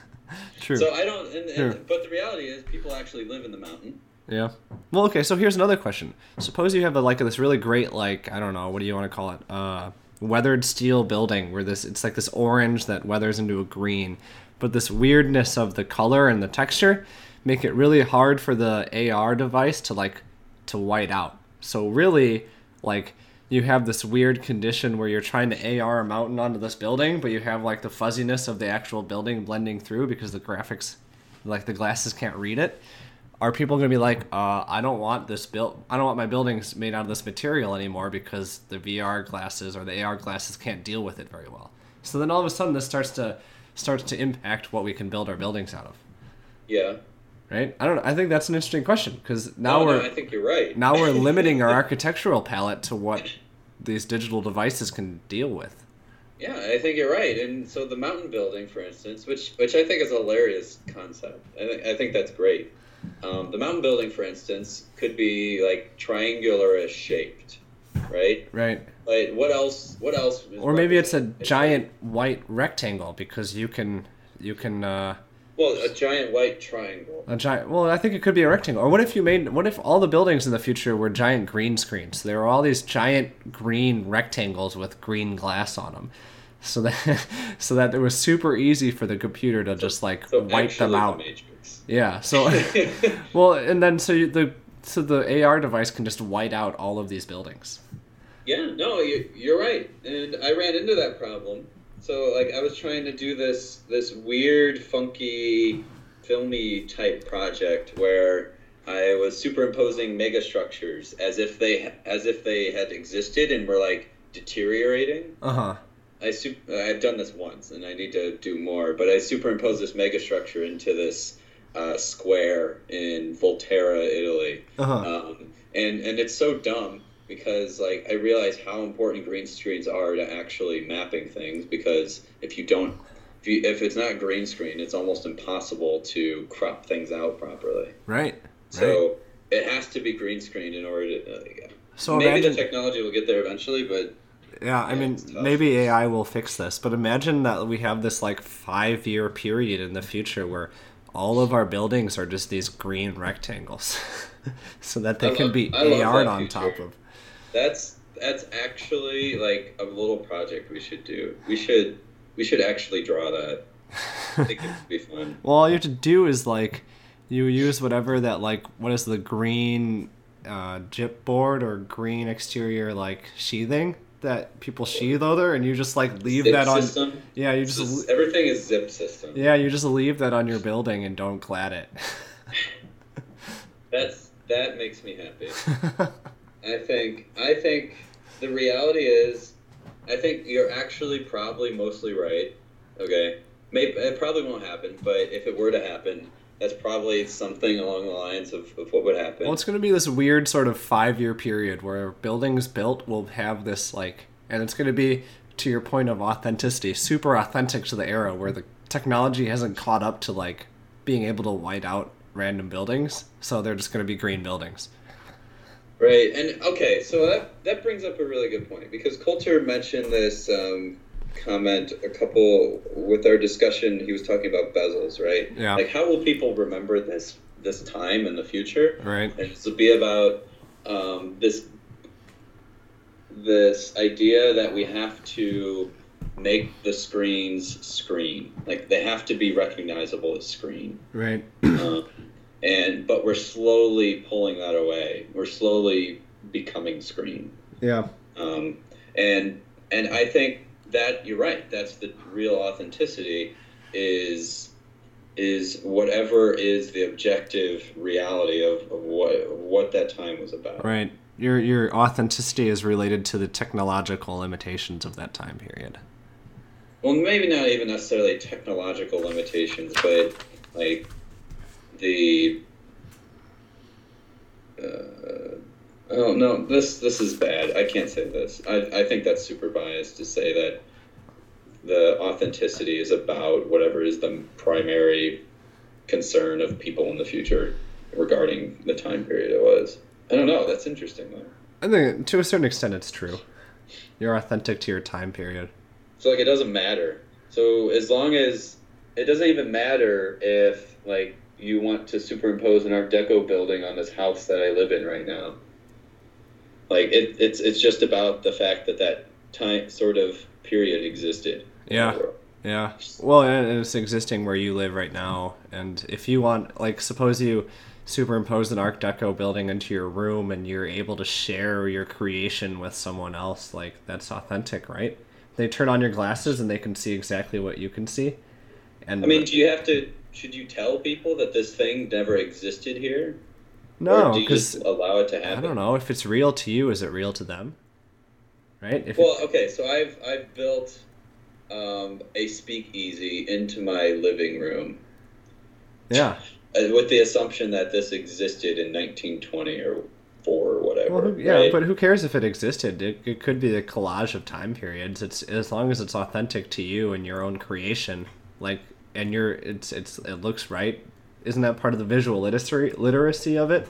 true. So i don't and, and, but the reality is people actually live in the mountain yeah. Well, okay. So here's another question. Suppose you have a, like this really great like I don't know what do you want to call it? Uh, weathered steel building where this it's like this orange that weathers into a green, but this weirdness of the color and the texture make it really hard for the AR device to like to white out. So really, like you have this weird condition where you're trying to AR a mountain onto this building, but you have like the fuzziness of the actual building blending through because the graphics, like the glasses can't read it. Are people going to be like, uh, I don't want this built, I don't want my buildings made out of this material anymore because the VR glasses or the AR glasses can't deal with it very well. So then all of a sudden this starts to starts to impact what we can build our buildings out of. Yeah. Right? I don't know. I think that's an interesting question because now No, no, we're I think you're right. now we're limiting our architectural palette to what these digital devices can deal with. Yeah, I think you're right. And so the mountain building, for instance, which which I think is a hilarious concept. I think I think that's great. Um, the mountain building, for instance, could be like triangular shaped, right? Right. Like what else? What else? is Or maybe it's a giant white rectangle because you can you can uh Well, a giant white triangle. a giant well I think it could be a rectangle. Or what if you made what if all the buildings in the future were giant green screens? There were all these giant green rectangles with green glass on them. So that so that it was super easy for the computer to just like So wipe them out. Yeah. So well, and then so the so the AR device can just white out all of these buildings. Yeah, no, you, you're right, and I ran into that problem. So, like, I was trying to do this this weird, funky, filmy type project where I was superimposing mega structures as if they as if they had existed and were like deteriorating. Uh huh. I I've done this once, and I need to do more. But I superimpose this megastructure into this uh, square in Volterra, Italy Uh huh. um, and and it's so dumb because like I realize how important green screens are to actually mapping things because if you don't if, you, if it's not green screen it's almost impossible to crop things out properly Right. so it has to be green screen in order to uh, So maybe imagine, the technology will get there eventually but yeah, I mean, maybe AI will fix this, but imagine that we have this like five year period in the future where all of our buildings are just these green rectangles, so that they I can love- be AR'd on future. top of. that's that's actually like a little project we should do we should we should actually draw that I think it would be fun Well, all you have to do is like you use whatever that like what is the green uh, gyp board or green exterior like sheathing that people sheathe over, and you just like leave Zip that on. system Yeah, you just is- everything is zip system yeah you just leave that on your building and don't clad it. That's that makes me happy. I think I think the reality is I think you're actually probably mostly right. Okay. Maybe it probably won't happen, but if it were to happen, that's probably something along the lines of, of what would happen. Well, it's going to be this weird sort of five year period where buildings built will have this, like, and it's going to be, to your point of authenticity, super authentic to the era where the technology hasn't caught up to, like, being able to white out random buildings. So they're just going to be green buildings. Right, and okay, so that that brings up a really good point because Coulter mentioned this um, comment a couple with our discussion. He was talking about bezels, right? Yeah. Like, how will people remember this this time in the future? Right. And this will be about um, this this idea that we have to make the screens screen, like they have to be recognizable as screen. Right. Uh, and but we're slowly pulling that away. We're slowly becoming screen. Yeah. Um, and and I think that you're right. That's the real authenticity. Is is whatever is the objective reality of, of what of what that time was about. Right. Your your authenticity is related to the technological limitations of that time period. Well, maybe not even necessarily technological limitations, but like the. Uh, oh no! This this is bad. I can't say this. I I think that's super biased to say that the authenticity is about whatever is the primary concern of people in the future regarding the time period it was. I don't know. That's interesting though. I think to a certain extent it's true. You're authentic to your time period. So like it doesn't matter. So as long as it doesn't even matter if like you want to superimpose an Art Deco building on this house that I live in right now. Like it, it's it's just about the fact that that time sort of period existed. Yeah. Yeah. Well, and it's existing where you live right now. And if you want, like, suppose you superimpose an Art Deco building into your room and you're able to share your creation with someone else, like, that's authentic, right? They turn on your glasses and they can see exactly what you can see. And I mean, do you have to? Should you tell people that this thing never existed here? No, because allow it to happen. I don't know if it's real to you. Is it real to them? Right. If well, okay. So I've I've built um, a speakeasy into my living room. Yeah. Uh, with the assumption that this existed in 1920 or four or whatever. Well, yeah, right? but who cares if it existed? It, it could be a collage of time periods. It's as long as it's authentic to you and your own creation. Like, and you're it's it's it looks right. Isn't that part of the visual literacy literacy of it?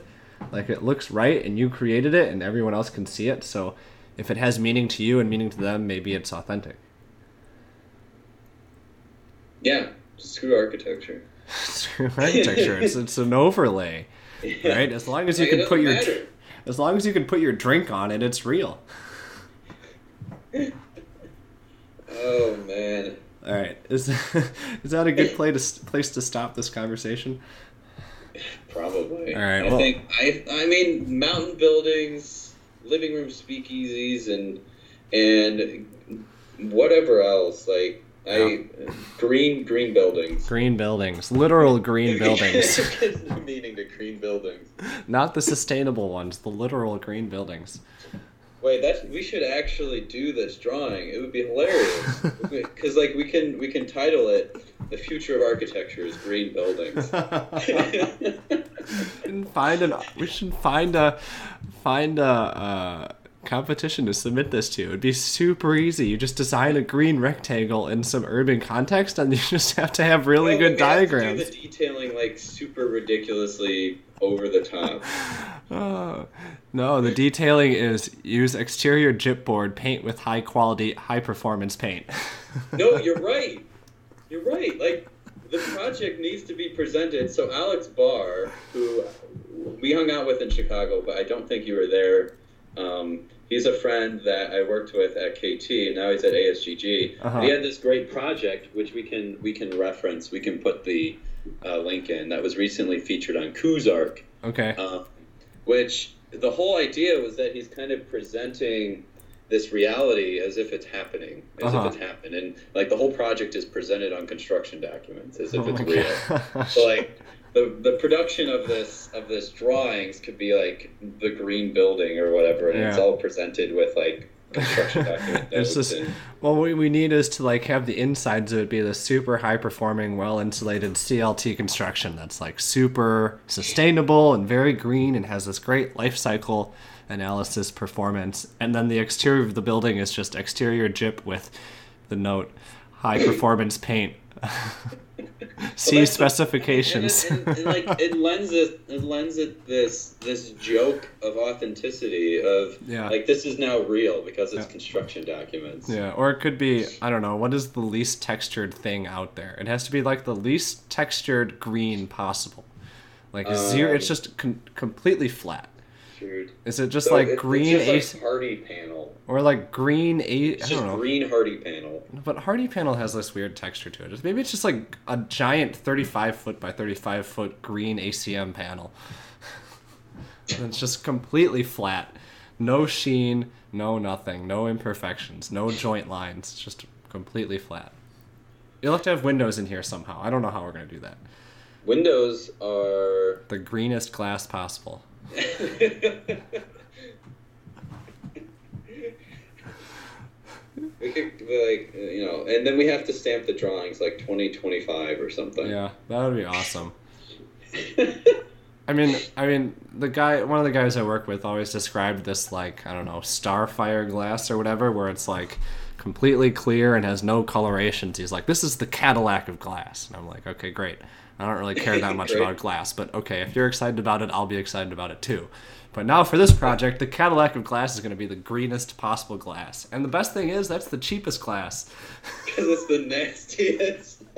Like it looks right, and you created it, and everyone else can see it. So, if it has meaning to you and meaning to them, maybe it's authentic. Yeah, screw architecture. screw architecture. it's it's an overlay, yeah. right? As long as you like can put your matter. as long as you can put your drink on it, it's real. oh man. All right, is is that a good place to place to stop this conversation? Probably. All right. I well, think I I mean mountain buildings, living room speakeasies, and and whatever else like I green green buildings. Green buildings, literal green buildings. Meaning to green buildings. Not the sustainable ones, the literal green buildings. Wait, that we should actually do this drawing. It would be hilarious because, like, we can we can title it "The Future of Architecture is Green Buildings." find an we should find a find a. Uh, competition to submit this to. It'd be super easy. You just design a green rectangle in some urban context, and you just have to have really well, good diagrams. Have to do the detailing like super ridiculously over the top. Oh, no, the detailing is use exterior gypboard paint with high quality, high performance paint. no, you're right. You're right. Like the project needs to be presented. So Alex Barr, who we hung out with in Chicago, but I don't think you were there. Um, he's a friend that I worked with at KT, and now he's at ASGG. Uh-huh. He had this great project, which we can we can reference. We can put the uh, link in that was recently featured on KoozArch. Okay. Uh, which the whole idea was that he's kind of presenting this reality as if it's happening, as uh-huh. if it's happened, and like the whole project is presented on construction documents as if oh it's real. So like the the production of this of this drawings could be like the green building or whatever, and yeah. it's all presented with like construction document it's just well what we need is to like have the insides of it be the super high performing well insulated clt construction that's like super sustainable and very green and has this great life cycle analysis performance. And then the exterior of the building is just exterior gyp with the note high performance paint See specifications. And, like it lends it, it lends it this this joke of authenticity of yeah. like this is now real because it's yeah. construction documents. Yeah, or it could be I don't know what is the least textured thing out there. It has to be like the least textured green possible. Like um, zero, it's just con- completely flat. Is it just so like it, green it's just like panel? Or like green A it's just green Hardie panel. But Hardie panel has this weird texture to it. Maybe it's just like a giant thirty five foot by thirty five foot green ACM panel. it's just completely flat. No sheen, no nothing, no imperfections, no joint lines. It's just completely flat. You'll have to have windows in here somehow. I don't know how we're gonna do that. Windows are the greenest glass possible. We could like you know, and then we have to stamp the drawings like twenty twenty five or something. Yeah, that would be awesome. I mean, I mean, the guy, one of the guys I work with, always described this like I don't know, starfire glass or whatever, where it's like completely clear and has no colorations. He's like, this is the Cadillac of glass, and I'm like, okay, great. I don't really care that much about glass, but okay, if you're excited about it, I'll be excited about it too. But now for this project, the Cadillac of glass is going to be the greenest possible glass. And the best thing is, that's the cheapest glass. Because it's the nastiest.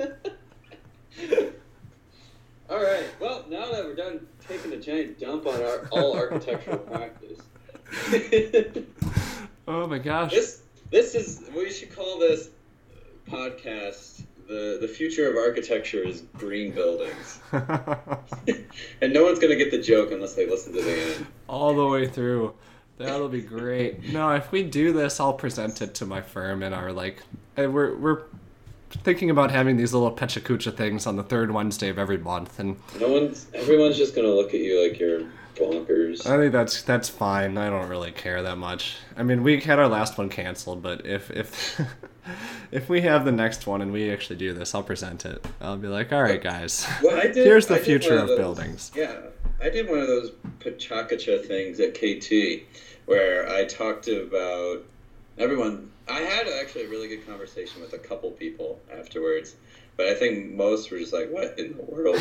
all right. Well, now that we're done taking a giant dump on our all architectural practice. oh my gosh. This this is we should call this podcast the the future of architecture is green buildings, and no one's gonna get the joke unless they listen to the end. All the way through. That'll be great. No, if we do this, I'll present it to my firm and our like. We're we're thinking about having these little pechakucha things on the third Wednesday of every month, and No one's everyone's just gonna look at you like you're bonkers. I think that's that's fine. I don't really care that much. I mean, we had our last one canceled, but if if if we have the next one and we actually do this, I'll present it. I'll be like, all right, guys. Well, I did, Here's the future of those- buildings. Yeah, I did one of those pechakucha things at KT where I talked about everyone. I had actually a really good conversation with a couple people afterwards, but I think most were just like, "What in the world?"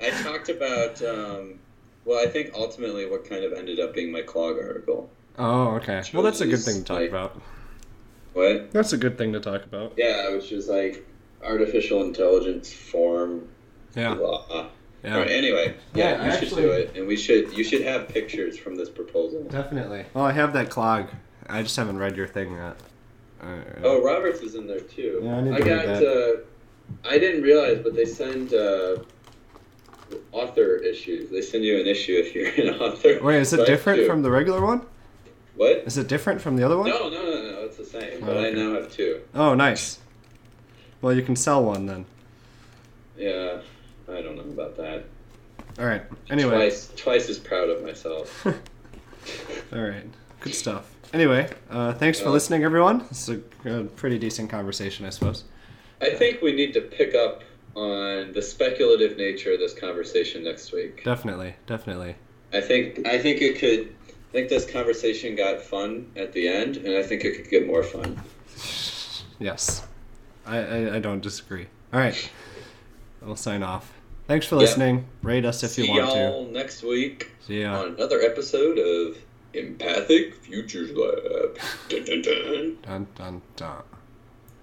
I talked about. Um, well, I think ultimately what kind of ended up being my clog article. Oh, okay. Well, that's a good thing to talk Like- about. What? That's a good thing to talk about. Yeah, which was like artificial intelligence form. Yeah. Blah. Yeah. All right. Anyway, Yeah, yeah, you should do it, and we should. You should have pictures from this proposal. Definitely. Well, I have that clog. I just haven't read your thing yet. Uh, Oh, Roberts is in there too. Yeah, I need to read got. that. Uh, I didn't realize, but they send uh, author issues. They send you an issue if you're an author. Wait, is it I different two. from the regular one? What? Is it different from the other one? No, no, no, no. It's the same. But Oh, I now have two. Oh, nice. Well, you can sell one then. Yeah, I don't know about that. All right. Anyway. twice, twice as proud of myself. All right. Good stuff. Anyway, uh, thanks for Uh, listening, everyone. This is a, a pretty decent conversation, I suppose. I think we need to pick up on the speculative nature of this conversation next week. Definitely, definitely. I think I think it could. I think this conversation got fun at the end, and I think it could get more fun. Yes. I, I, I don't disagree. All right. We'll sign off. Thanks for listening. Rate us if See you want to. y'all next week See ya. on another episode of Empathic Futures Lab. Dun, dun, dun. Dun, dun, dun.